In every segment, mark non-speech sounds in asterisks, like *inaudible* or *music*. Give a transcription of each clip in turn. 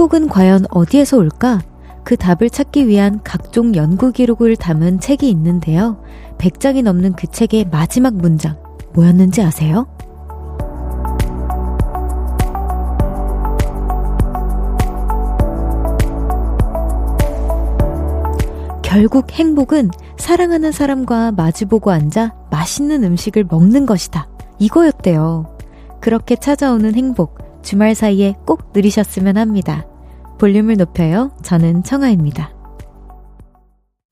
행복은 과연 어디에서 올까? 그 답을 찾기 위한 각종 연구 기록을 담은 책이 있는데요. 100장이 넘는 그 책의 마지막 문장, 뭐였는지 아세요? 결국 행복은 사랑하는 사람과 마주보고 앉아 맛있는 음식을 먹는 것이다. 이거였대요. 그렇게 찾아오는 행복, 주말 사이에 꼭 누리셨으면 합니다. 볼륨을 높여요. 저는 청아입니다.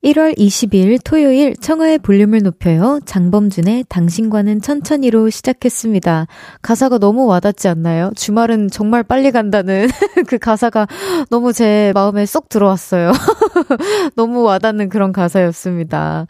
1월 20일 토요일 청하의 볼륨을 높여요. 장범준의 당신과는 천천히로 시작했습니다. 가사가 너무 와닿지 않나요? 주말은 정말 빨리 간다는 *laughs* 그 가사가 너무 제 마음에 쏙 들어왔어요. *laughs* 너무 와닿는 그런 가사였습니다.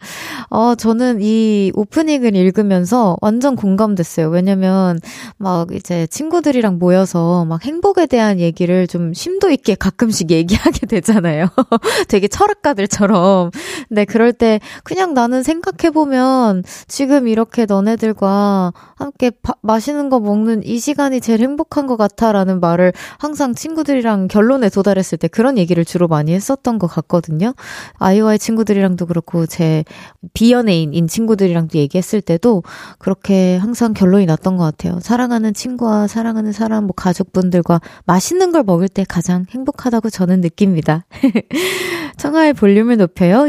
어, 저는 이 오프닝을 읽으면서 완전 공감됐어요. 왜냐면 막 이제 친구들이랑 모여서 막 행복에 대한 얘기를 좀 심도 있게 가끔씩 얘기하게 되잖아요. *laughs* 되게 철학가들처럼. 근데 *laughs* 그럴 때 그냥 나는 생각해보면 지금 이렇게 너네들과 함께 바, 맛있는 거 먹는 이 시간이 제일 행복한 것 같아 라는 말을 항상 친구들이랑 결론에 도달했을 때 그런 얘기를 주로 많이 했었던 것 같거든요. 아이와의 친구들이랑도 그렇고 제 비연예인인 친구들이랑도 얘기했을 때도 그렇게 항상 결론이 났던 것 같아요. 사랑하는 친구와 사랑하는 사람, 뭐 가족분들과 맛있는 걸 먹을 때 가장 행복하다고 저는 느낍니다. *laughs* 청하의 볼륨을 높여요.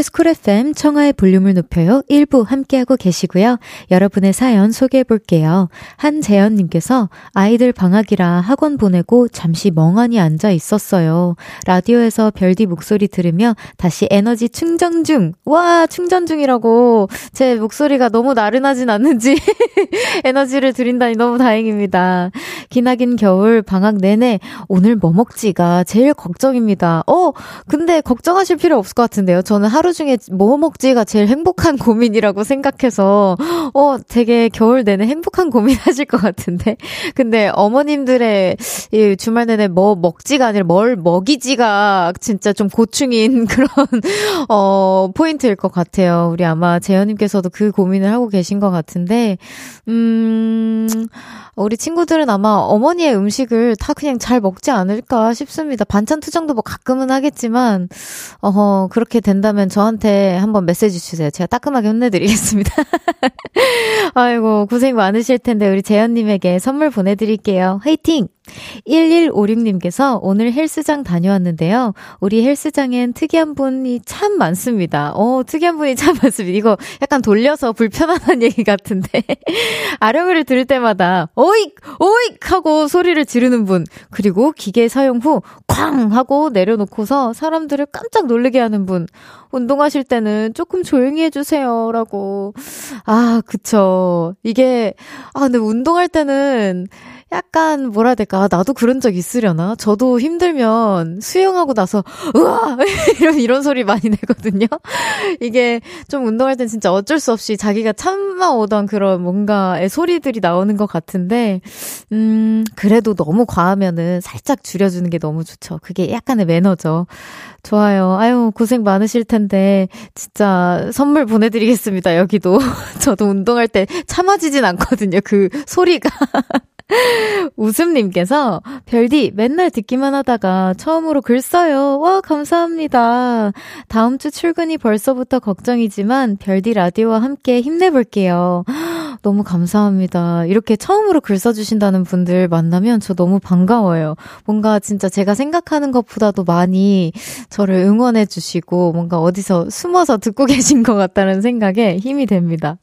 KBS 쿨 FM 청하의 볼륨을 높여요 1부 함께하고 계시고요. 여러분의 사연 소개해 볼게요. 한재현님께서 아이들 방학이라 학원 보내고 잠시 멍하니 앉아 있었어요. 라디오에서 별디 목소리 들으며 다시 에너지 충전 중! 와, 충전 중이라고 제 목소리가 너무 나른하진 않는지 *laughs* 에너지를 드린다니 너무 다행입니다. 기나긴 겨울 방학 내내 오늘 뭐 먹지가 제일 걱정입니다. 어, 근데 걱정하실 필요 없을 것 같은데요. 전 저는 하루 중에 뭐 먹지가 제일 행복한 *laughs* 고민이라고 생각해서, 어, 되게 겨울 내내 행복한 고민 *laughs* 하실 것 같은데. 근데 어머님들의 이 주말 내내 뭐 먹지가 아니라 뭘 먹이지가 진짜 좀 고충인 *laughs* 그런, 어, 포인트일 것 같아요. 우리 아마 재현님께서도 그 고민을 하고 계신 것 같은데, 음, 우리 친구들은 아마 어머니의 음식을 다 그냥 잘 먹지 않을까 싶습니다. 반찬 투정도 뭐 가끔은 하겠지만, 어허, 그렇게 된다면 저한테 한번 메시지 주세요. 제가 따끔하게 혼내드리겠습니다. *laughs* 아이고, 고생 많으실 텐데, 우리 재현님에게 선물 보내드릴게요. 화이팅! 1156님께서 오늘 헬스장 다녀왔는데요. 우리 헬스장엔 특이한 분이 참 많습니다. 어, 특이한 분이 참 많습니다. 이거 약간 돌려서 불편한 *laughs* 얘기 같은데. 아령을 들을 때마다, 오익! 오익! 하고 소리를 지르는 분. 그리고 기계 사용 후, 쾅! 하고 내려놓고서 사람들을 깜짝 놀라게 하는 분. 운동하실 때는 조금 조용히 해주세요. 라고. 아, 그쵸. 이게, 아, 근데 운동할 때는 약간 뭐라 해야 될까? 나도 그런 적 있으려나? 저도 힘들면 수영하고 나서 우와! *laughs* 이런 이런 소리 많이 내거든요. *laughs* 이게 좀 운동할 땐 진짜 어쩔 수 없이 자기가 참아오던 그런 뭔가의 소리들이 나오는 것 같은데 음 그래도 너무 과하면은 살짝 줄여주는 게 너무 좋죠. 그게 약간의 매너죠. 좋아요. 아유 고생 많으실 텐데 진짜 선물 보내드리겠습니다 여기도. *laughs* 저도 운동할 때 참아지진 않거든요 그 소리가 *laughs* 웃음님께서 별디 맨날 듣기만 하다가 처음으로 글 써요. 와 감사합니다. 다음 주 출근이 벌써부터 걱정이지만 별디 라디오와 함께 힘내볼게요. 너무 감사합니다. 이렇게 처음으로 글 써주신다는 분들 만나면 저 너무 반가워요. 뭔가 진짜 제가 생각하는 것보다도 많이 저를 응원해주시고 뭔가 어디서 숨어서 듣고 *laughs* 계신 것 같다는 생각에 힘이 됩니다.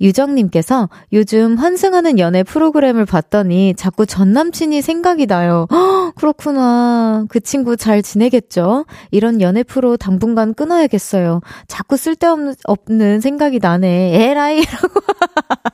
유정님께서 요즘 환승하는 연애 프로그램을 봤더니 자꾸 전 남친이 생각이 나요. 허, 그렇구나. 그 친구 잘 지내겠죠? 이런 연애 프로 당분간 끊어야겠어요. 자꾸 쓸데없는 생각이 나네. 에라이 라고. *laughs*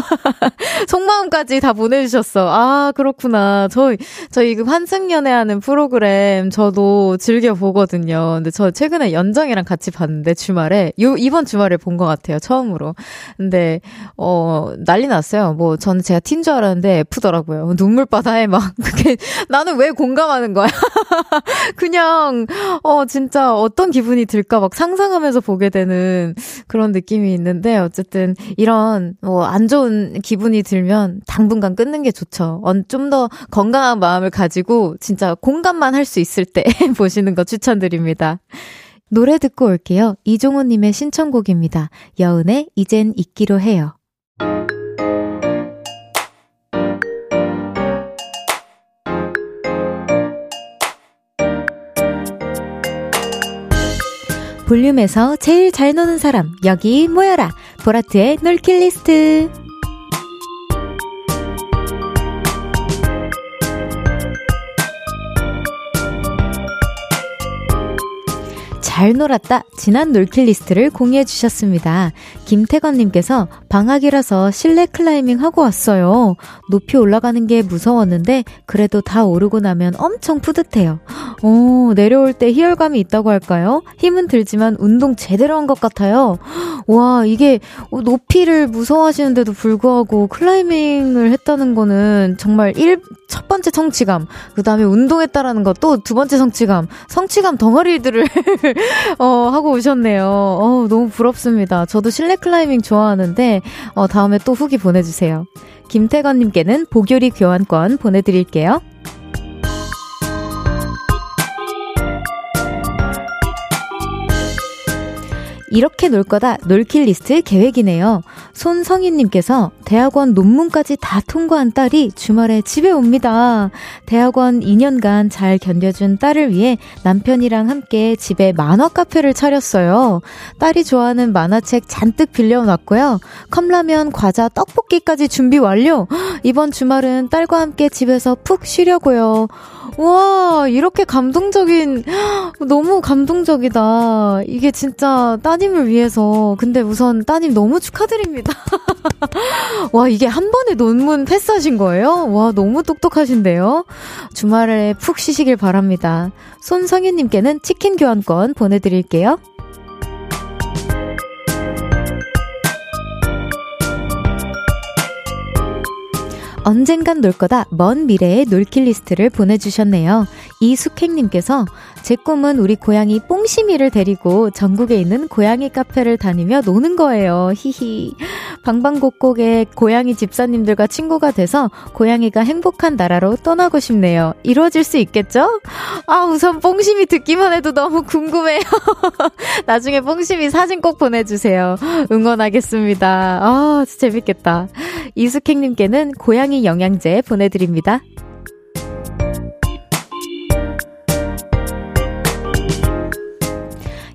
*laughs* 속마음까지 다 보내주셨어. 아, 그렇구나. 저, 저희 그 환승연애하는 프로그램 저도 즐겨 보거든요. 근데 저 최근에 연정이랑 같이 봤는데 주말에, 요, 이번 주말에 본 것 같아요. 처음으로. 근데, 어, 난리 났어요. 뭐, 저는 제가 틴 줄 알았는데 F더라고요. 눈물바다에 막, *laughs* 그게, 나는 왜 공감하는 거야? *laughs* 그냥, 어, 진짜 어떤 기분이 들까 막 상상하면서 보게 되는 그런 느낌이 있는데, 어쨌든, 이런, 뭐, 안 좋은 기분이 들면 당분간 끊는 게 좋죠. 좀 더 건강한 마음을 가지고 진짜 공감만 할 수 있을 때 *laughs* 보시는 거 추천드립니다. 노래 듣고 올게요. 이종호님의 신청곡입니다. 여은의 이젠 잊기로 해요. 볼륨에서 제일 잘 노는 사람, 여기 모여라. 보라트의 놀킬 리스트. 잘 놀았다. 지난 놀킬 리스트를 공유해 주셨습니다. 김태건님께서 방학이라서 실내 클라이밍 하고 왔어요. 높이 올라가는 게 무서웠는데 그래도 다 오르고 나면 엄청 뿌듯해요. 오, 내려올 때 희열감이 있다고 할까요? 힘은 들지만 운동 제대로 한 것 같아요. 와, 이게 높이를 무서워하시는데도 불구하고 클라이밍을 했다는 거는 정말 1, 첫 번째 성취감, 그 다음에 운동했다라는 것도 두 번째 성취감, 성취감 덩어리들을 *laughs* *laughs* 어, 하고 오셨네요. 어, 너무 부럽습니다. 저도 실내 클라이밍 좋아하는데, 어, 다음에 또 후기 보내주세요. 김태건님께는 보교리 교환권 보내드릴게요. 이렇게 놀 거다 놀킬 리스트 계획이네요. 손성희님께서 대학원 논문까지 다 통과한 딸이 주말에 집에 옵니다. 대학원 2년간 잘 견뎌준 딸을 위해 남편이랑 함께 집에 만화 카페를 차렸어요. 딸이 좋아하는 만화책 잔뜩 빌려놨고요. 컵라면, 과자, 떡볶이까지 준비 완료. 이번 주말은 딸과 함께 집에서 푹 쉬려고요. 와, 이렇게 감동적인, *gasps* 너무 감동적이다. 이게 진짜 따님을 위해서. 근데 우선 따님 너무 축하드립니다. *laughs* 와, 이게 한 번에 논문 패스하신 거예요? 와, 너무 똑똑하신데요? 주말에 푹 쉬시길 바랍니다. 손성현님께는 치킨 교환권 보내드릴게요. 언젠간 놀 거다 먼 미래의 놀킬 리스트를 보내주셨네요. 이숙행님께서 제 꿈은 우리 고양이 뽕심이를 데리고 전국에 있는 고양이 카페를 다니며 노는 거예요. 히히. 방방곡곡에 고양이 집사님들과 친구가 돼서 고양이가 행복한 나라로 떠나고 싶네요. 이루어질 수 있겠죠? 아, 우선 뽕심이 듣기만 해도 너무 궁금해요. *laughs* 나중에 뽕심이 사진 꼭 보내주세요. 응원하겠습니다. 아, 재밌겠다. 이숙행님께는 고양이 영양제 보내드립니다.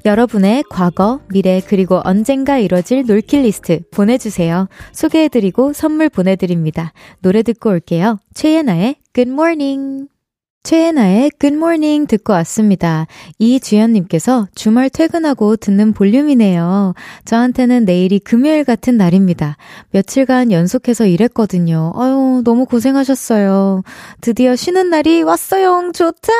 여러분의 과거, 미래, 그리고 언젠가 이뤄질 버킷 리스트 보내주세요. 소개해드리고 선물 보내드립니다. 노래 듣고 올게요. 최예나의 Good Morning. 최예나의 Good Morning 듣고 왔습니다. 이주연님께서 주말 퇴근하고 듣는 볼륨이네요. 저한테는 내일이 금요일 같은 날입니다. 며칠간 연속해서 일했거든요. 아유, 너무 고생하셨어요. 드디어 쉬는 날이 왔어요. 좋다!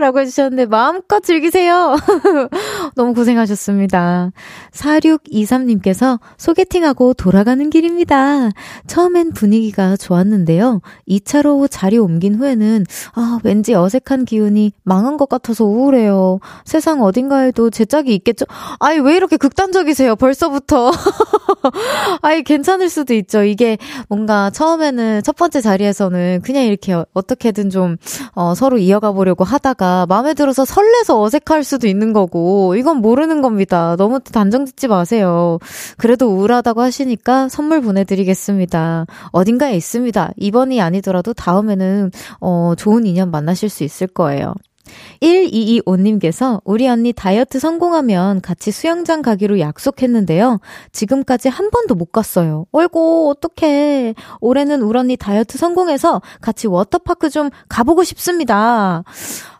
라고 해주셨는데 마음껏 즐기세요. *laughs* 너무 고생하셨습니다. 4623님께서 소개팅하고 돌아가는 길입니다. 처음엔 분위기가 좋았는데요. 2차로 자리 옮긴 후에는, 아, 왠 왠지 어색한 기운이 망한 것 같아서 우울해요. 세상 어딘가에도 제 짝이 있겠죠? 아이, 왜 이렇게 극단적이세요? 벌써부터. *laughs* 아이, 괜찮을 수도 있죠. 이게 뭔가 처음에는 첫 번째 자리에서는 그냥 이렇게 어떻게든 좀, 어, 서로 이어가 보려고 하다가 마음에 들어서 설레서 어색할 수도 있는 거고, 이건 모르는 겁니다. 너무 단정 짓지 마세요. 그래도 우울하다고 하시니까 선물 보내드리겠습니다. 어딘가에 있습니다. 이번이 아니더라도 다음에는, 어, 좋은 인연 만나 실 수 있을 거예요. 1225님께서 우리 언니 다이어트 성공하면 같이 수영장 가기로 약속했는데요. 지금까지 한 번도 못 갔어요. 어이고, 어떡해. 올해는 우리 언니 다이어트 성공해서 같이 워터파크 좀 가보고 싶습니다.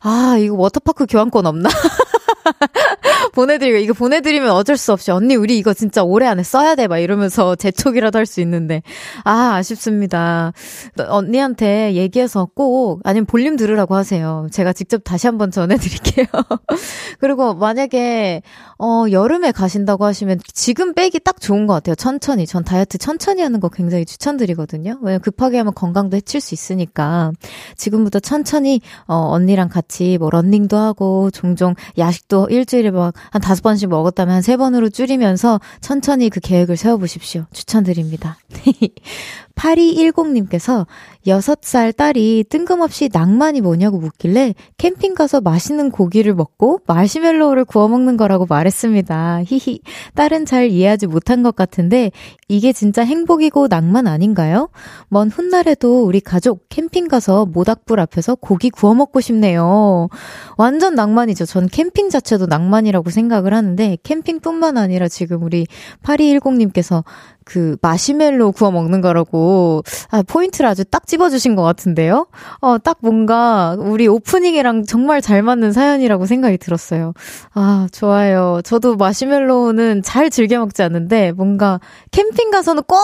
아, 이거 워터파크 교환권 없나? *laughs* 보내드리고, 이거 보내드리면 어쩔 수 없이, 언니, 우리 이거 진짜 올해 안에 써야 돼. 막 이러면서 *laughs* 재촉이라도 할 수 있는데. 아, 아쉽습니다. 언니한테 얘기해서 꼭, 아니면 볼륨 들으라고 하세요. 제가 직접 다시 한번 전해드릴게요. *laughs* 그리고 만약에, 어, 여름에 가신다고 하시면 지금 빼기 딱 좋은 것 같아요. 천천히. 전 다이어트 천천히 하는 거 굉장히 추천드리거든요. 왜냐면 급하게 하면 건강도 해칠 수 있으니까. 지금부터 천천히, 어, 언니랑 같이 뭐 런닝도 하고, 종종 야식도 일주일에 막 한 다섯 번씩 먹었다면 한 세 번으로 줄이면서 천천히 그 계획을 세워보십시오. 추천드립니다. *laughs* 8210님께서 6살 딸이 뜬금없이 낭만이 뭐냐고 묻길래 캠핑 가서 맛있는 고기를 먹고 마시멜로우를 구워 먹는 거라고 말했습니다. 히히. 딸은 잘 이해하지 못한 것 같은데 이게 진짜 행복이고 낭만 아닌가요? 먼 훗날에도 우리 가족 캠핑 가서 모닥불 앞에서 고기 구워 먹고 싶네요. 완전 낭만이죠. 전 캠핑 자체도 낭만이라고 생각을 하는데 캠핑뿐만 아니라 지금 우리 8210님께서 그 마시멜로 구워 먹는 거라고 아 포인트를 아주 딱 집어주신 것 같은데요. 어 딱 뭔가 우리 오프닝이랑 정말 잘 맞는 사연이라고 생각이 들었어요. 아 좋아요. 저도 마시멜로는 잘 즐겨 먹지 않는데 뭔가 캠핑 가서는 꼭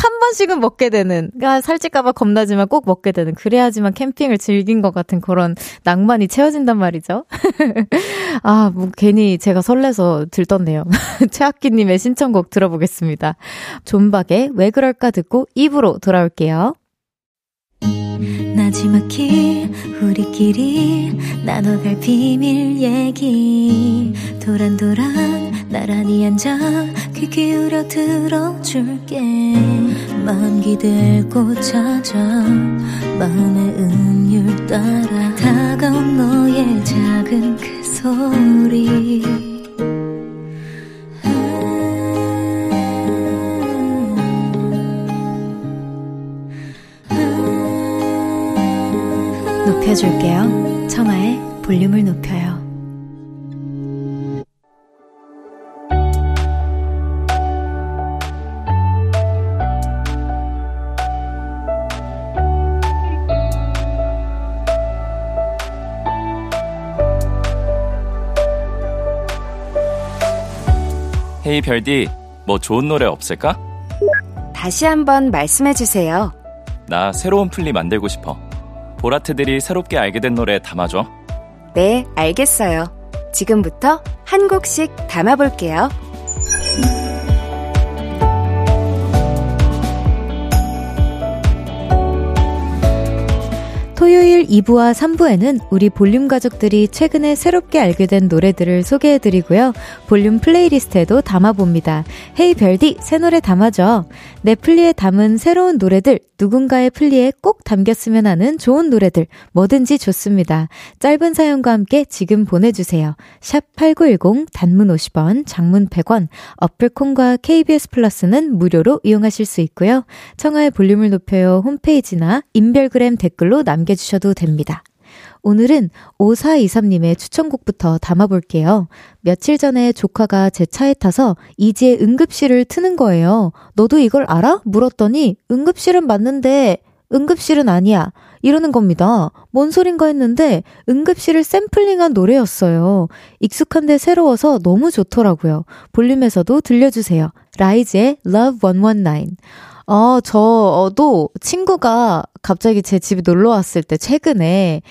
한 번씩은 먹게 되는. 그러니까 살찔까봐 겁나지만 꼭 먹게 되는. 그래야지만 캠핑을 즐긴 것 같은 그런 낭만이 채워진단 말이죠. *laughs* 아 뭐 괜히 제가 설레서 들떴네요. *laughs* 최학기님의 신청곡 들어보겠습니다. 존박의 왜 그럴까 듣고 입으로 돌아올게요. 나지막히 우리끼리 나눠갈 비밀 얘기. 도란도란 나란히 앉아 귀 기울여 들어줄게. 마음 기대고 찾아 마음의 음율 따라. 다가온 너의 작은 그 소리 높여줄게요. 청하의 볼륨을 높여요. 헤이 별디, 뭐 좋은 노래 없을까? 다시 한번 말씀해 주세요. 나 새로운 플리 만들고 싶어. 보라트들이 새롭게 알게 된 노래 담아줘. 네, 알겠어요. 지금부터 한 곡씩 담아볼게요. 토요일 2부와 3부에는 우리 볼륨 가족들이 최근에 새롭게 알게 된 노래들을 소개해드리고요. 볼륨 플레이리스트에도 담아봅니다. 헤이 별디, 새 노래 담아줘. 내 플리에 담은 새로운 노래들, 누군가의 플리에 꼭 담겼으면 하는 좋은 노래들, 뭐든지 좋습니다. 짧은 사연과 함께 지금 보내주세요. 샵 8910, 단문 50원, 장문 100원, 어플콘과 KBS 플러스는 무료로 이용하실 수 있고요. 청하의 볼륨을 높여요 홈페이지나 인별그램 댓글로 남겨 남겨주셔도 됩니다. 오늘은 5423님의 추천곡부터 담아볼게요. 며칠 전에 조카가 제 차에 타서 이지의 응급실을 트는 거예요. 너도 이걸 알아? 물었더니 응급실은 맞는데 응급실은 아니야. 이러는 겁니다. 뭔 소린가 했는데 응급실을 샘플링한 노래였어요. 익숙한데 새로워서 너무 좋더라고요. 볼륨에서도 들려주세요. 라이즈의 Love 119. 어, 저도 친구가 갑자기 제 집에 놀러 왔을 때 최근에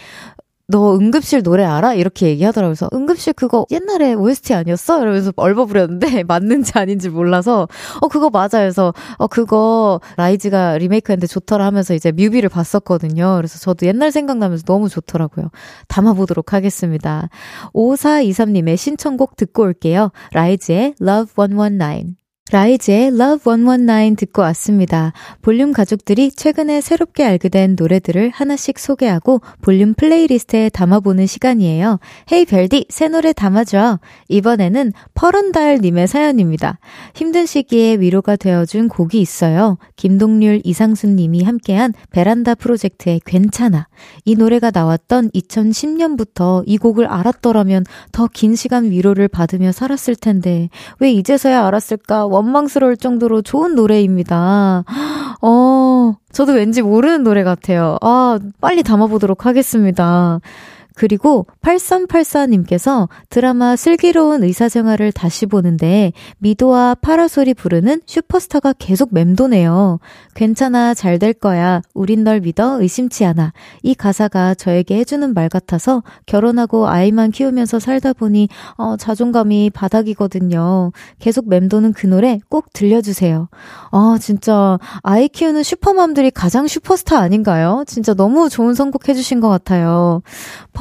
너 응급실 노래 알아? 이렇게 얘기하더라고요. 그래서 응급실 그거 옛날에 OST 아니었어? 이러면서 얼버무렸는데 *laughs* 맞는지 아닌지 몰라서 어 그거 맞아요. 그래서 어 그거 RIIZE가 리메이크했는데 좋더라 하면서 이제 뮤비를 봤었거든요. 그래서 저도 옛날 생각나면서 너무 좋더라고요. 담아보도록 하겠습니다. 5423님의 신청곡 듣고 올게요. RIIZE의 Love 119. RIIZE의 Love 119 듣고 왔습니다. 볼륨 가족들이 최근에 새롭게 알게 된 노래들을 하나씩 소개하고 볼륨 플레이리스트에 담아보는 시간이에요. 헤이 별디, 새 노래 담아줘. 이번에는 퍼런달님의 사연입니다. 힘든 시기에 위로가 되어준 곡이 있어요. 김동률, 이상순 님이 함께한 베란다 프로젝트의 괜찮아. 이 노래가 나왔던 2010년부터 이 곡을 알았더라면 더 긴 시간 위로를 받으며 살았을 텐데 왜 이제서야 알았을까? 원망스러울 정도로 좋은 노래입니다. 어, 저도 왠지 모르는 노래 같아요. 아, 빨리 담아보도록 하겠습니다. 그리고 8384님께서 드라마 슬기로운 의사생활을 다시 보는데 미도와 파라솔이 부르는 슈퍼스타가 계속 맴도네요. 괜찮아, 잘 될 거야. 우린 널 믿어, 의심치 않아. 이 가사가 저에게 해주는 말 같아서 결혼하고 아이만 키우면서 살다 보니 어, 자존감이 바닥이거든요. 계속 맴도는 그 노래 꼭 들려주세요. 아, 진짜 아이 키우는 슈퍼맘들이 가장 슈퍼스타 아닌가요? 진짜 너무 좋은 선곡 해주신 것 같아요.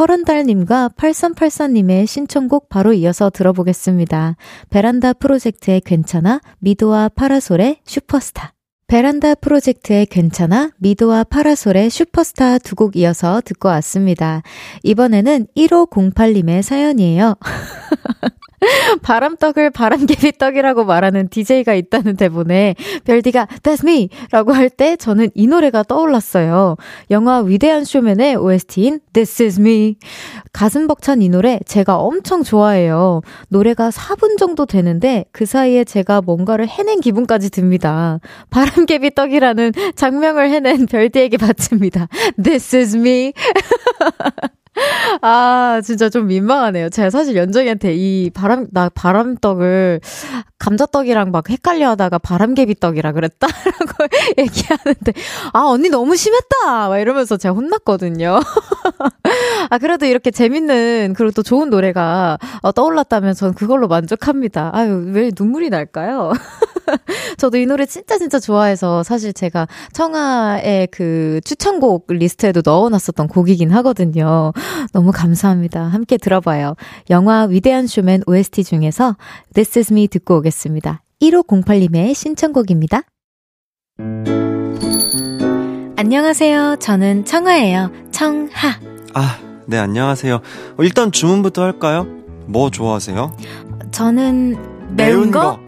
서른달님과 8384님의 신청곡 바로 이어서 들어보겠습니다. 베란다 프로젝트의 괜찮아, 미도와 파라솔의 슈퍼스타. 베란다 프로젝트의 괜찮아, 미도와 파라솔의 슈퍼스타 두 곡 이어서 듣고 왔습니다. 이번에는 1508님의 사연이에요. *laughs* *laughs* 바람떡을 바람개비떡이라고 말하는 DJ가 있다는 대본에 별디가 That's me! 라고 할 때 저는 이 노래가 떠올랐어요. 영화 위대한 쇼맨의 OST인 This is me. 가슴 벅찬 이 노래 제가 엄청 좋아해요. 노래가 4분 정도 되는데 그 사이에 제가 뭔가를 해낸 기분까지 듭니다. 바람개비떡이라는 *laughs* 장명을 해낸 별디에게 바칩니다. This is me. *laughs* 아, 진짜 좀 민망하네요. 제가 사실 연정이한테 이 바람, 나 바람떡을 감자떡이랑 막 헷갈려 하다가 바람개비떡이라 그랬다라고 *laughs* 얘기하는데, 아, 언니 너무 심했다! 막 이러면서 제가 혼났거든요. *laughs* 아, 그래도 이렇게 재밌는, 그리고 또 좋은 노래가 어, 떠올랐다면 전 그걸로 만족합니다. 아유, 왜 눈물이 날까요? *laughs* *laughs* 저도 이 노래 진짜 진짜 좋아해서 사실 제가 청하의 그 추천곡 리스트에도 넣어놨었던 곡이긴 하거든요. 너무 감사합니다. 함께 들어봐요. 영화 위대한 쇼맨 OST 중에서 This Is Me 듣고 오겠습니다. 1508님의 신청곡입니다. 안녕하세요. 저는 청아예요. 청하. 아, 네, 안녕하세요. 어, 일단 주문부터 할까요? 뭐 좋아하세요? 저는 매운, 매운 거? 거?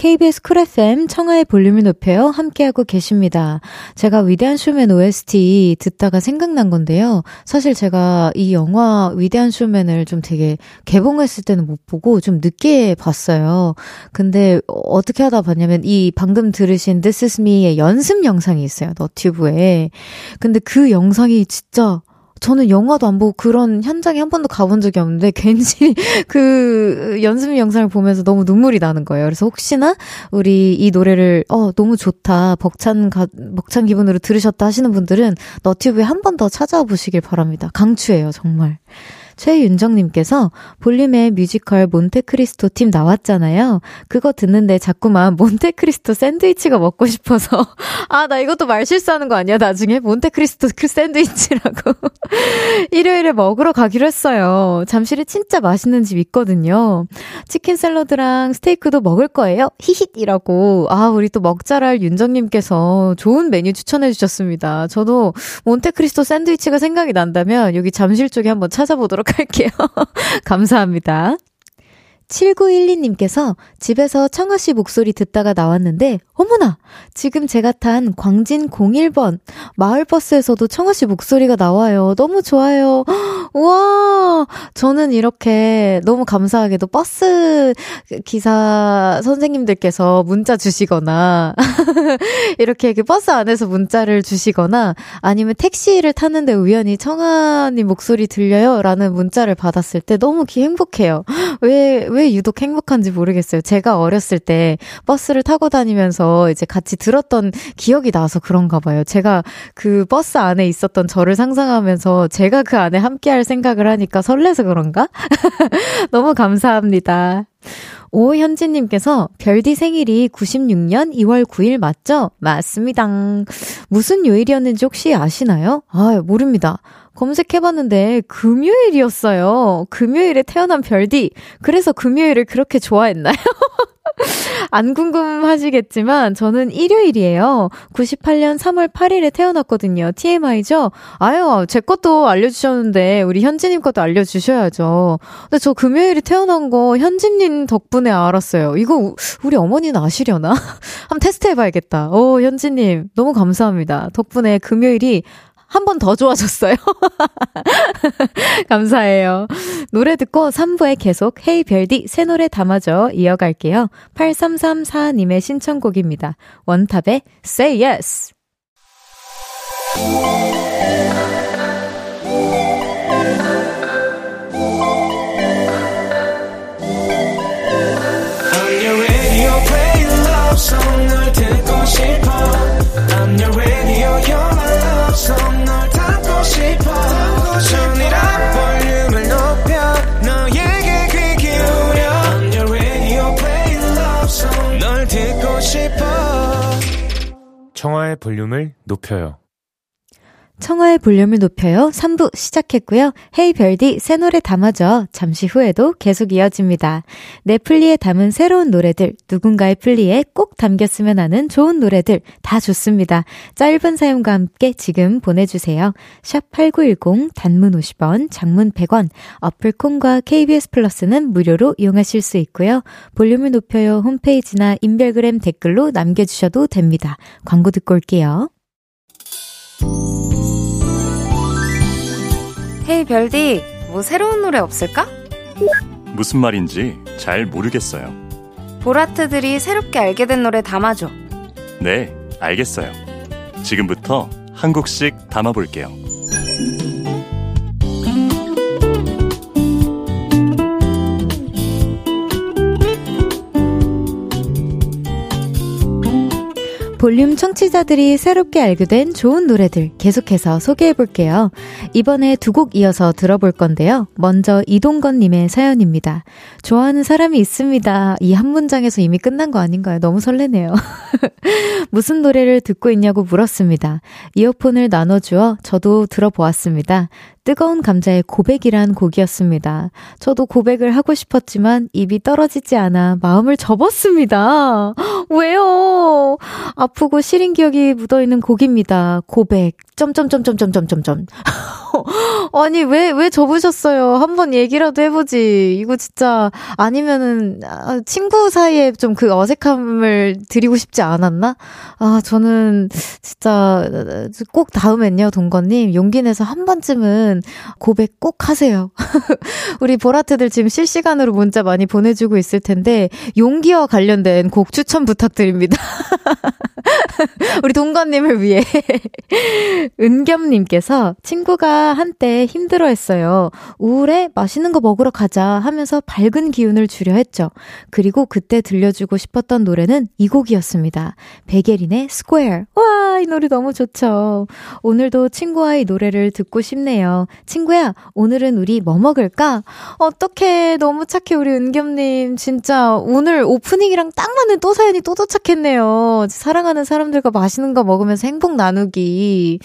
KBS Cool FM 청하의 볼륨을 높여요. 함께하고 계십니다. 제가 위대한 쇼맨 OST 듣다가 생각난 건데요. 사실 제가 이 영화 위대한 쇼맨을 좀 되게 개봉했을 때는 못 보고 좀 늦게 봤어요. 근데 어떻게 하다 봤냐면 이 방금 들으신 This Is Me의 연습 영상이 있어요. 너튜브에. 근데 그 영상이 진짜 저는 영화도 안 보고 그런 현장에 한 번도 가본 적이 없는데 *laughs* 괜히 그 연습 영상을 보면서 너무 눈물이 나는 거예요. 그래서 혹시나 우리 이 노래를 어 너무 좋다 벅찬 가, 벅찬 기분으로 들으셨다 하시는 분들은 너튜브에 한 번 더 찾아와 보시길 바랍니다. 강추해요 정말. 최윤정님께서 볼륨의 뮤지컬 몬테크리스토 팀 나왔잖아요. 그거 듣는데 자꾸만 몬테크리스토 샌드위치가 먹고 싶어서. *laughs* 아, 나 이것도 말 실수하는 거 아니야, 나중에? 몬테크리스토 그 샌드위치라고. *laughs* 일요일에 먹으러 가기로 했어요. 잠실에 진짜 맛있는 집 있거든요. 치킨 샐러드랑 스테이크도 먹을 거예요? 히힛이라고. 아, 우리 또 먹잘알 윤정님께서 좋은 메뉴 추천해 주셨습니다. 저도 몬테크리스토 샌드위치가 생각이 난다면 여기 잠실 쪽에 한번 찾아보도록 할게요. *laughs* 감사합니다. 7912님께서 집에서 청아 씨 목소리 듣다가 나왔는데, 어머나! 지금 제가 탄 광진 01번 마을버스에서도 청아 씨 목소리가 나와요. 너무 좋아요. *gasps* 우와! 저는 이렇게 너무 감사하게도 버스 기사 선생님들께서 문자 주시거나, *laughs* 이렇게 버스 안에서 문자를 주시거나, 아니면 택시를 탔는데 우연히 청아님 목소리 들려요? 라는 문자를 받았을 때 너무 행복해요. *gasps* 왜, 왜 유독 행복한지 모르겠어요. 제가 어렸을 때 버스를 타고 다니면서 이제 같이 들었던 기억이 나서 그런가 봐요. 제가 그 버스 안에 있었던 저를 상상하면서 제가 그 안에 함께 할 생각을 하니까 설레서 그런가? *laughs* 너무 감사합니다. 오현진님께서 별디 생일이 96년 2월 9일 맞죠? 맞습니다. 무슨 요일이었는지 혹시 아시나요? 아, 모릅니다. 검색해봤는데 금요일이었어요. 금요일에 태어난 별디. 그래서 금요일을 그렇게 좋아했나요? *laughs* *laughs* 안 궁금하시겠지만 저는 일요일이에요. 98년 3월 8일에 태어났거든요. TMI죠? 아유, 제 것도 알려주셨는데 우리 현지님 것도 알려주셔야죠. 근데 저 금요일에 태어난 거 현지님 덕분에 알았어요. 이거 우리 어머니는 아시려나? *laughs* 한번 테스트 해봐야겠다. 오, 현지님 너무 감사합니다. 덕분에 금요일이 한 번 더 좋아졌어요. *laughs* 감사해요. 노래 듣고 3부에 계속 헤이 별디 새 노래 담아줘 이어갈게요. 8334님의 신청곡입니다. 원탑의 Say Yes. I'm your radio, you're my 속널 담고 싶어. 전이라 볼륨을 높여 너에게 귀 기울여. On your radio playing love song. 널 듣고 싶어. 청하의 볼륨을 높여요. 청하의 볼륨을 높여요. 3부 시작했고요. 헤이 별디 새 노래 담아줘. 잠시 후에도 계속 이어집니다. 내 플리에 담은 새로운 노래들, 누군가의 플리에 꼭 담겼으면 하는 좋은 노래들 다 좋습니다. 짧은 사연과 함께 지금 보내주세요. 샵 8910 단문 50원, 장문 100원, 어플 콩과 KBS 플러스는 무료로 이용하실 수 있고요. 볼륨을 높여요 홈페이지나 인별그램 댓글로 남겨주셔도 됩니다. 광고 듣고 올게요. 헤이 별디, 뭐 새로운 노래 없을까? 무슨 말인지 잘 모르겠어요. 보라트들이 새롭게 알게 된 노래 담아줘. 네, 알겠어요. 지금부터 한 곡씩 담아볼게요. 볼륨 청취자들이 새롭게 알게 된 좋은 노래들 계속해서 소개해 볼게요. 이번에 두 곡 이어서 들어볼 건데요. 먼저 이동건님의 사연입니다. 좋아하는 사람이 있습니다. 이 한 문장에서 이미 끝난 거 아닌가요? 너무 설레네요. *laughs* 무슨 노래를 듣고 있냐고 물었습니다. 이어폰을 나눠주어 저도 들어보았습니다. 뜨거운 감자의 고백이란 곡이었습니다. 저도 고백을 하고 싶었지만 입이 떨어지지 않아 마음을 접었습니다. *gasps* 왜요? 아프고 시린 기억이 묻어있는 곡입니다. 고백. 점점점점점점점점. *laughs* *laughs* 아니, 왜, 왜 접으셨어요? 한번 얘기라도 해보지. 이거 진짜, 아니면은, 아, 친구 사이에 좀 그 어색함을 드리고 싶지 않았나? 아, 저는 진짜 꼭 다음엔요, 동건님. 용기 내서 한 번쯤은 고백 꼭 하세요. *laughs* 우리 보라트들 지금 실시간으로 문자 많이 보내주고 있을 텐데, 용기와 관련된 곡 추천 부탁드립니다. *laughs* 우리 동건님을 위해. 은겸님께서 친구가 한때 힘들어 했어요. 우울해? 맛있는 거 먹으러 가자 하면서 밝은 기운을 주려 했죠. 그리고 그때 들려주고 싶었던 노래는 이 곡이었습니다. 백예린의 Square. 와, 이 노래 너무 좋죠. 오늘도 친구와 이 노래를 듣고 싶네요. 친구야, 오늘은 우리 뭐 먹을까? 어떡해. 너무 착해, 우리 은겸님. 진짜 오늘 오프닝이랑 딱 맞는 또 사연이 또 도착했네요. 사랑하는 사람들과 맛있는 거 먹으면서 행복 나누기.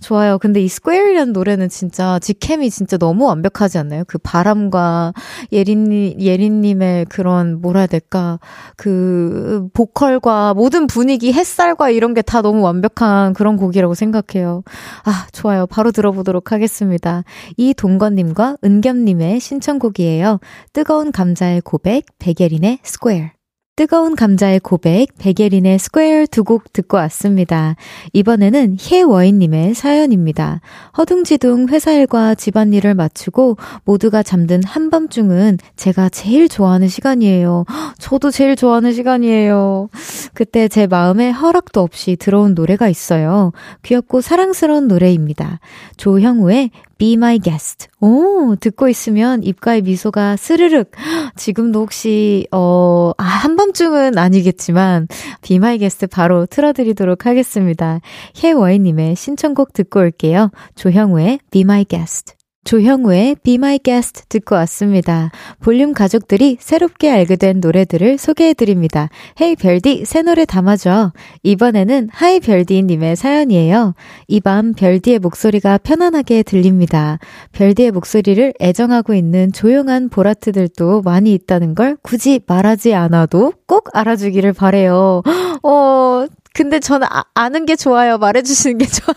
좋아요. 근데 이 Square이라는 노래는 진짜 직캠이 진짜 너무 완벽하지 않나요? 그 바람과 예린 예린님의 그런 뭐라 해야 될까 그 보컬과 모든 분위기 햇살과 이런 게 다 너무 완벽한 그런 곡이라고 생각해요. 아, 좋아요. 바로 들어보도록 하겠습니다. 이 동건님과 은겸님의 신청곡이에요. 뜨거운 감자의 고백, 백예린의 Square. 뜨거운 감자의 고백, 백예린의 Square 두 곡 듣고 왔습니다. 이번에는 혜워인님의 사연입니다. 허둥지둥 회사 일과 집안일을 마치고 모두가 잠든 한밤중은 제가 제일 좋아하는 시간이에요. *gasps* 저도 제일 좋아하는 시간이에요. 그때 제 마음에 허락도 없이 들어온 노래가 있어요. 귀엽고 사랑스러운 노래입니다. 조형우의 Be My Guest. 오, 듣고 있으면 입가에 미소가 스르륵. 지금도 혹시, 어, 아, 한밤중은 아니겠지만, Be My Guest 바로 틀어드리도록 하겠습니다. 혜워이님의 신청곡 듣고 올게요. 조형우의 Be My Guest. 조형우의 Be My Guest 듣고 왔습니다. 볼륨 가족들이 새롭게 알게 된 노래들을 소개해드립니다. Hey 별디 새 노래 담아줘. 이번에는 Hi 별디님의 사연이에요. 이 밤 별디의 목소리가 편안하게 들립니다. 별디의 목소리를 애정하고 있는 조용한 보라트들도 많이 있다는 걸 굳이 말하지 않아도 꼭 알아주기를 바래요. *gasps* 어, 근데 저는 아, 는게 좋아요. 말해주시는 게 좋아요.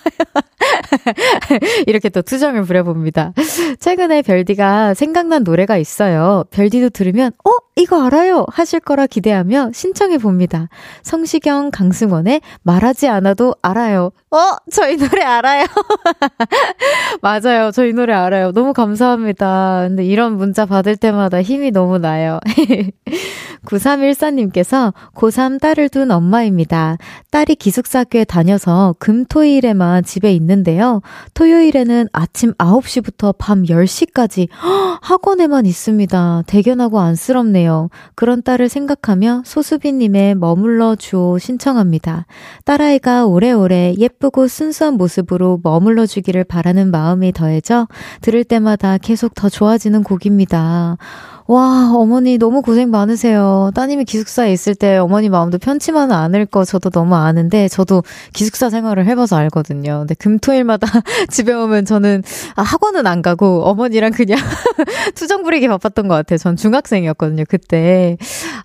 *laughs* 이렇게 또 투정을 부려봅니다. 최근에 별디가 생각난 노래가 있어요. 별디도 들으면, 어? 이거 알아요! 하실 거라 기대하며 신청해 봅니다. 성시경, 강승원의 말하지 않아도 알아요. 어? 저희 노래 알아요. *laughs* 맞아요. 저희 노래 알아요. 너무 감사합니다. 근데 이런 문자 받을 때마다 힘이 너무 나요. *laughs* 9314님께서 고3 딸을 둔 엄마입니다. 딸이 기숙사교에 다녀서 금, 토 일에만 집에 있는데요. 토요일에는 아침 9시부터 밤 10시까지 *gasps* 학원에만 있습니다. 대견하고 안쓰럽네요. 그런 딸을 생각하며 소수빈님의 머물러 주오 신청합니다. 딸아이가 오래오래 예쁘고 순수한 모습으로 머물러 주기를 바라는 마음이 더해져 들을 때마다 계속 더 좋아지는 곡입니다. 와, 어머니 너무 고생 많으세요. 따님이 기숙사에 있을 때 어머니 마음도 편치만은 않을 거 저도 너무 아는데, 저도 기숙사 생활을 해봐서 알거든요. 근데 금토일마다 *laughs* 집에 오면 저는, 아, 학원은 안 가고, 어머니랑 그냥 *laughs* 투정 부리기 바빴던 것 같아요. 전 중학생이었거든요, 그때.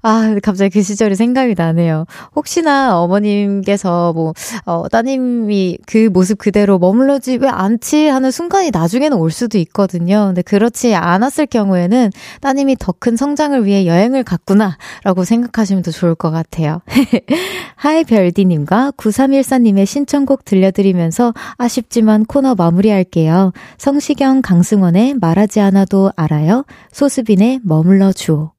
아, 갑자기 그 시절이 생각이 나네요. 혹시나 어머님께서 뭐, 어, 따님이 그 모습 그대로 머물러지 왜 않지? 하는 순간이 나중에는 올 수도 있거든요. 근데 그렇지 않았을 경우에는 따님 하나님이 더 큰 성장을 위해 여행을 갔구나 라고 생각하시면 더 좋을 것 같아요. *laughs* 하이 별디님과 9314님의 신청곡 들려드리면서 아쉽지만 코너 마무리할게요. 성시경, 강승원의 말하지 않아도 알아요. 소수빈의 머물러 주오.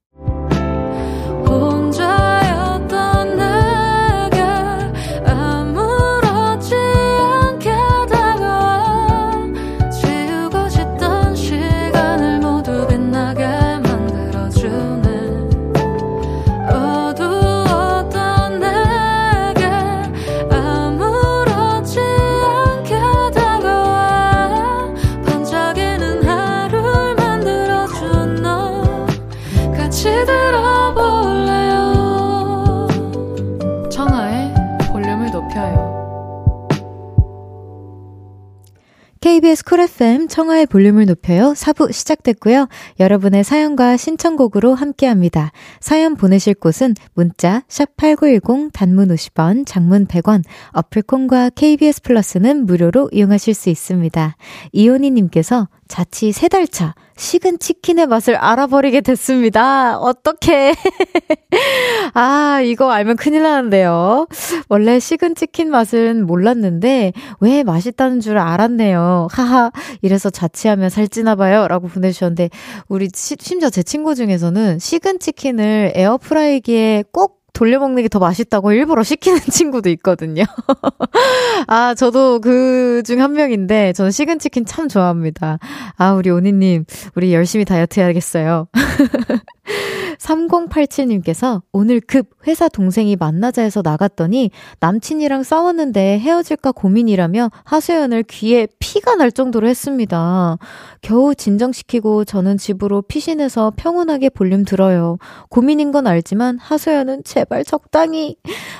KBS Cool FM 청하의 볼륨을 높여요. 4부 시작됐고요. 여러분의 사연과 신청곡으로 함께합니다. 사연 보내실 곳은 문자 샵8910 단문 50원, 장문 100원, 어플 콩과 KBS 플러스는 무료로 이용하실 수 있습니다. 이온희 님께서 자취 3달 차 식은 치킨의 맛을 알아버리게 됐습니다. 어떻게? *laughs* 아, 이거 알면 큰일 나는데요. 원래 식은 치킨 맛은 몰랐는데 왜 맛있다는 줄 알았네요. 하하. 이래서 자취하면 살찌나 봐요. 라고 보내주셨는데 우리 시, 심지어 제 친구 중에서는 식은 치킨을 에어프라이기에 꼭 돌려먹는 게 더 맛있다고 일부러 시키는 *laughs* 친구도 있거든요. *laughs* 아, 저도 그 중 한 명인데, 저는 식은 치킨 참 좋아합니다. 아, 우리 오니님, 우리 열심히 다이어트 해야겠어요. *laughs* 3087님께서 오늘 급 회사 동생이 만나자 해서 나갔더니 남친이랑 싸웠는데 헤어질까 고민이라며 하소연을 귀에 피가 날 정도로 했습니다. 겨우 진정시키고 저는 집으로 피신해서 평온하게 볼륨 들어요. 고민인 건 알지만 하소연은 제발 적당히.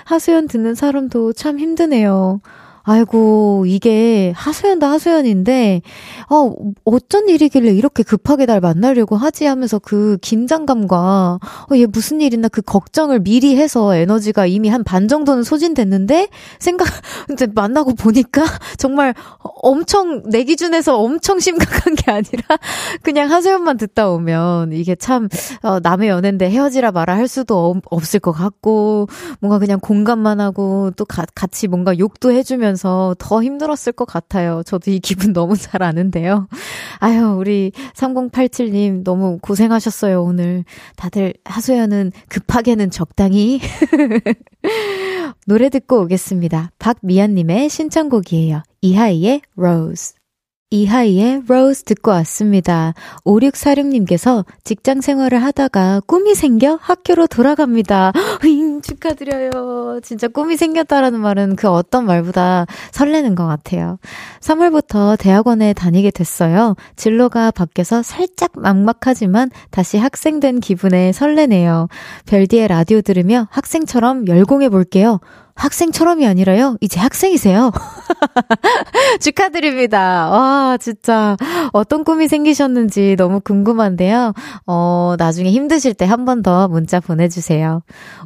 하소연 듣는 사람도 참 힘드네요. 아이고, 이게 하소연도 하소연인데, 어, 어쩐 일이길래 이렇게 급하게 날 만나려고 하지 하면서 그 긴장감과, 어, 얘 무슨 일 있나 그 걱정을 미리 해서 에너지가 이미 한 반 정도는 소진됐는데, 생각, *laughs* 이제 만나고 보니까 *laughs* 정말 엄청, 내 기준에서 엄청 심각한 게 아니라, *laughs* 그냥 하소연만 듣다 오면, 이게 참, 어, 남의 연애인데 헤어지라 말아 할 수도 없을 것 같고, 뭔가 그냥 공감만 하고, 또 가, 같이 뭔가 욕도 해주면서 더 힘들었을 것 같아요. 저도 이 기분 너무 잘 아는데요. 아유, 우리 3087님 너무 고생하셨어요, 오늘. 다들 하소연은 급하게는 적당히. *laughs* 노래 듣고 오겠습니다. 박미연님의 신청곡이에요. 이하이의 Rose. 이하이의 Rose 듣고 왔습니다. 5646님께서 직장 생활을 하다가 꿈이 생겨 학교로 돌아갑니다. *gasps* 윙, 축하드려요. 진짜 꿈이 생겼다라는 말은 그 어떤 말보다 설레는 것 같아요. 3월부터 대학원에 다니게 됐어요. 진로가 바뀌어서 살짝 막막하지만 다시 학생 된 기분에 설레네요. 별디의 라디오 들으며 학생처럼 열공해 볼게요. 학생처럼이 아니라요. 이제 학생이세요. *laughs* 축하드립니다. 와, 진짜 어떤 꿈이 생기셨는지 너무 궁금한데요. 어, 나중에 힘드실 때 한 번 더 문자 보내주세요.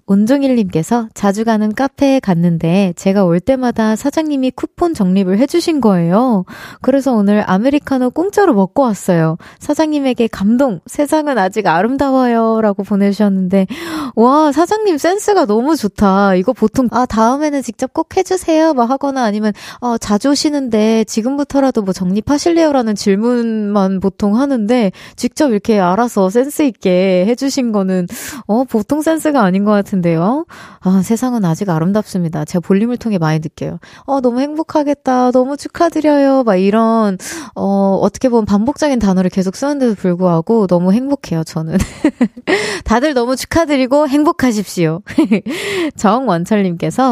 온종일님께서 자주 가는 카페에 갔는데 제가 올 때마다 사장님이 쿠폰 적립을 해주신 거예요. 그래서 오늘 아메리카노 공짜로 먹고 왔어요. 사장님에게 감동, 세상은 아직 아름다워요. 라고 보내주셨는데, 와, 사장님 센스가 너무 좋다. 이거 보통, 아, 다 다음에는 직접 꼭 해주세요. 막 하거나 아니면, 어, 자주 오시는데 지금부터라도 뭐 적립하실래요? 라는 질문만 보통 하는데, 직접 이렇게 알아서 센스있게 해주신 거는, 어, 보통 센스가 아닌 것 같은데요. 아, 세상은 아직 아름답습니다. 제가 볼륨을 통해 많이 느껴요. 어, 너무 행복하겠다. 너무 축하드려요. 막 이런, 어, 어떻게 보면 반복적인 단어를 계속 쓰는데도 불구하고 너무 행복해요, 저는. *laughs* 다들 너무 축하드리고 행복하십시오. *laughs* 정원철님께서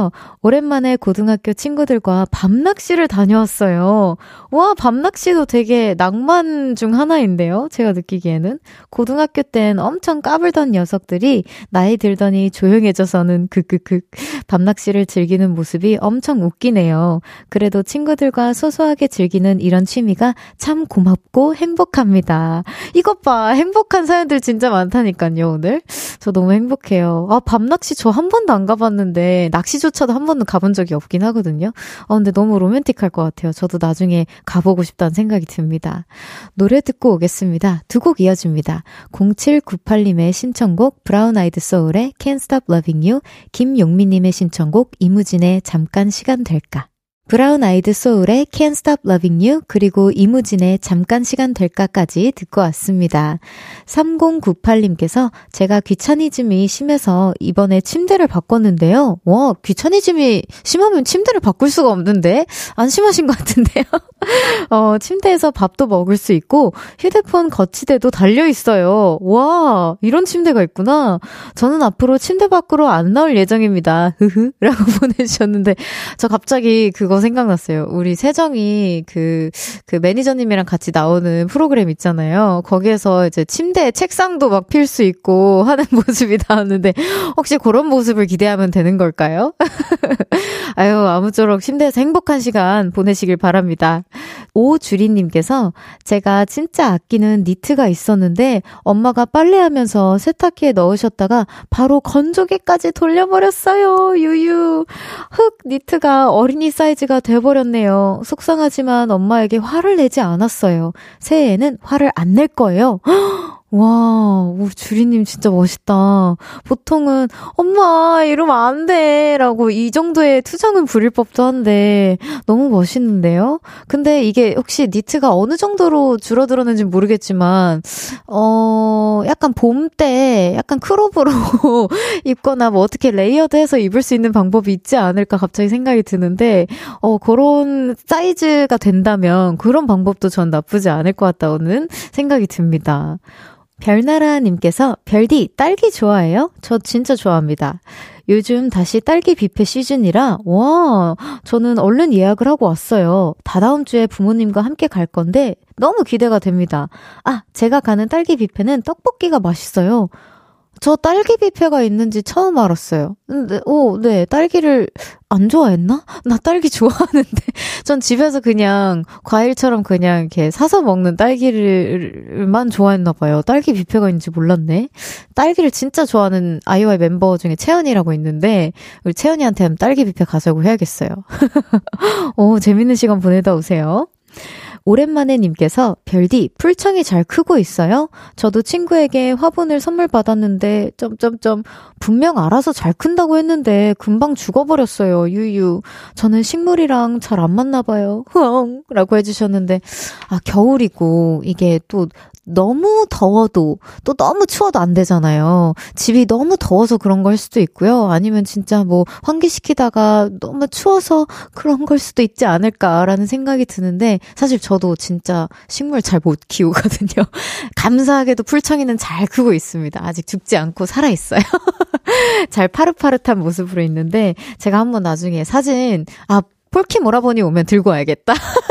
오랜만에 고등학교 친구들과 밤낚시를 다녀왔어요. 와, 밤낚시도 되게 낭만 중 하나인데요. 제가 느끼기에는. 고등학교 땐 엄청 까불던 녀석들이 나이 들더니 조용해져서는 크크크 밤낚시를 즐기는 모습이 엄청 웃기네요. 그래도 친구들과 소소하게 즐기는 이런 취미가 참 고맙고 행복합니다. 이것 봐. 행복한 사연들 진짜 많다니까요, 오늘. 저 너무 행복해요. 아, 밤낚시 저 한 번도 안 가봤는데, 낚시 조 저도 한 번도 가본 적이 없긴 하거든요. 어, 근데 너무 로맨틱할 것 같아요. 저도 나중에 가보고 싶다는 생각이 듭니다. 노래 듣고 오겠습니다. 두 곡 이어집니다. 0798님의 신청곡 브라운 아이드 소울의 Can't Stop Loving You, 김용민님의 신청곡 이무진의 잠깐 시간 될까. 브라운 아이드 소울의 Can't Stop Loving You 그리고 이무진의 잠깐 시간 될까까지 듣고 왔습니다. 3098님께서 제가 귀차니즘이 심해서 이번에 침대를 바꿨는데요. 와 귀차니즘이 심하면 침대를 바꿀 수가 없는데 안 심하신 것 같은데요. *laughs* 어 침대에서 밥도 먹을 수 있고 휴대폰 거치대도 달려 있어요. 와 이런 침대가 있구나. 저는 앞으로 침대 밖으로 안 나올 예정입니다. *laughs* 흐흐라고 보내주셨는데 저 갑자기 그거 생각났어요. 우리 세정이 그, 그 매니저님이랑 같이 나오는 프로그램 있잖아요. 거기에서 이제 침대, 책상도 막 필 수 있고 하는 *laughs* 모습이 나왔는데, 혹시 그런 모습을 기대하면 되는 걸까요? *laughs* 아유, 아무쪼록 침대에서 행복한 시간 보내시길 바랍니다. 오주리님께서 제가 진짜 아끼는 니트가 있었는데, 엄마가 빨래하면서 세탁기에 넣으셨다가 바로 건조기까지 돌려버렸어요. 유유. 흑 니트가 어린이 사이즈가 돼버렸네요. 속상하지만 엄마에게 화를 내지 않았어요. 새해에는 화를 안 낼 거예요. 와, 오, 주리님 진짜 멋있다. 보통은, 엄마, 이러면 안 돼. 라고 이 정도의 투정은 부릴 법도 한데, 너무 멋있는데요? 근데 이게 혹시 니트가 어느 정도로 줄어들었는지 모르겠지만, 어, 약간 봄 때 약간 crop으로 *laughs* 입거나 뭐 어떻게 layered 해서 입을 수 있는 방법이 있지 않을까 갑자기 생각이 드는데, 어, 그런 사이즈가 된다면 그런 방법도 전 나쁘지 않을 것 같다는 생각이 듭니다. 별나라님께서 별디 딸기 좋아해요? 저 진짜 좋아합니다. 요즘 다시 딸기 뷔페 시즌이라 와 저는 얼른 예약을 하고 왔어요. 다다음 주에 부모님과 함께 갈 건데 너무 기대가 됩니다. 아 제가 가는 딸기 뷔페는 떡볶이가 맛있어요. 저 딸기 뷔페가 있는지 처음 알았어요. 근데, 오, 네, 딸기를 안 좋아했나? 나 딸기 좋아하는데. *laughs* 전 집에서 그냥 과일처럼 그냥 이렇게 사서 먹는 딸기를만 좋아했나 봐요. 딸기 뷔페가 있는지 몰랐네. 딸기를 진짜 좋아하는 아이와이 멤버 중에 채연이라고 있는데, 우리 채연이한테 딸기 뷔페 가자고 해야겠어요. *laughs* 오, 재밌는 시간 보내다 오세요. 오랜만에 님께서 별디 풀창이 잘 크고 있어요? 저도 친구에게 화분을 선물 받았는데 점점점 분명 알아서 잘 큰다고 했는데 금방 죽어버렸어요. 유유. 저는 식물이랑 잘 안 맞나 봐요. *laughs* 흥라고 해주셨는데 아 겨울이고 이게 또 너무 더워도 또 너무 추워도 안 되잖아요. 집이 너무 더워서 그런 걸 수도 있고요. 아니면 진짜 뭐 환기시키다가 너무 추워서 그런 걸 수도 있지 않을까라는 생각이 드는데 사실 저도 진짜 식물 잘 못 키우거든요. *laughs* 감사하게도 풀청이는 잘 크고 있습니다. 아직 죽지 않고 살아 있어요. *laughs* 잘 파릇파릇한 모습으로 있는데 제가 한번 나중에 사진 아 폴키 모라보니 오면 들고 와야겠다. *laughs*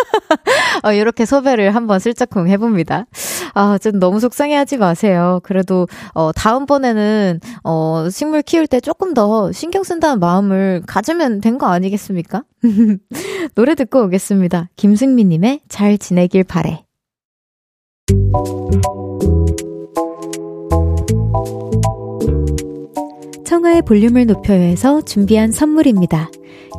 어, 이렇게 소배를 한번 슬쩍쿵 해봅니다. 아, 좀 너무 속상해 하지 마세요. 그래도, 어, 다음번에는, 어, 식물 키울 때 조금 더 신경 쓴다는 마음을 가지면 된 거 아니겠습니까? *laughs* 노래 듣고 오겠습니다. 김승미님의 잘 지내길 바래. 청하의 볼륨을 높여요해서 준비한 선물입니다.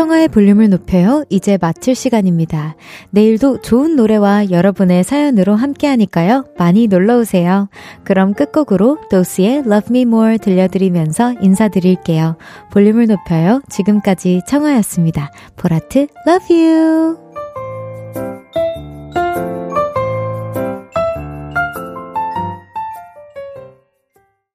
청하의 볼륨을 높여요. 이제 마칠 시간입니다. 내일도 좋은 노래와 여러분의 사연으로 함께 하니까요. 많이 놀러 오세요. 그럼 끝곡으로 도스의 Love Me More 들려드리면서 인사드릴게요. 볼륨을 높여요. 지금까지 청하였습니다. 보라트, love you!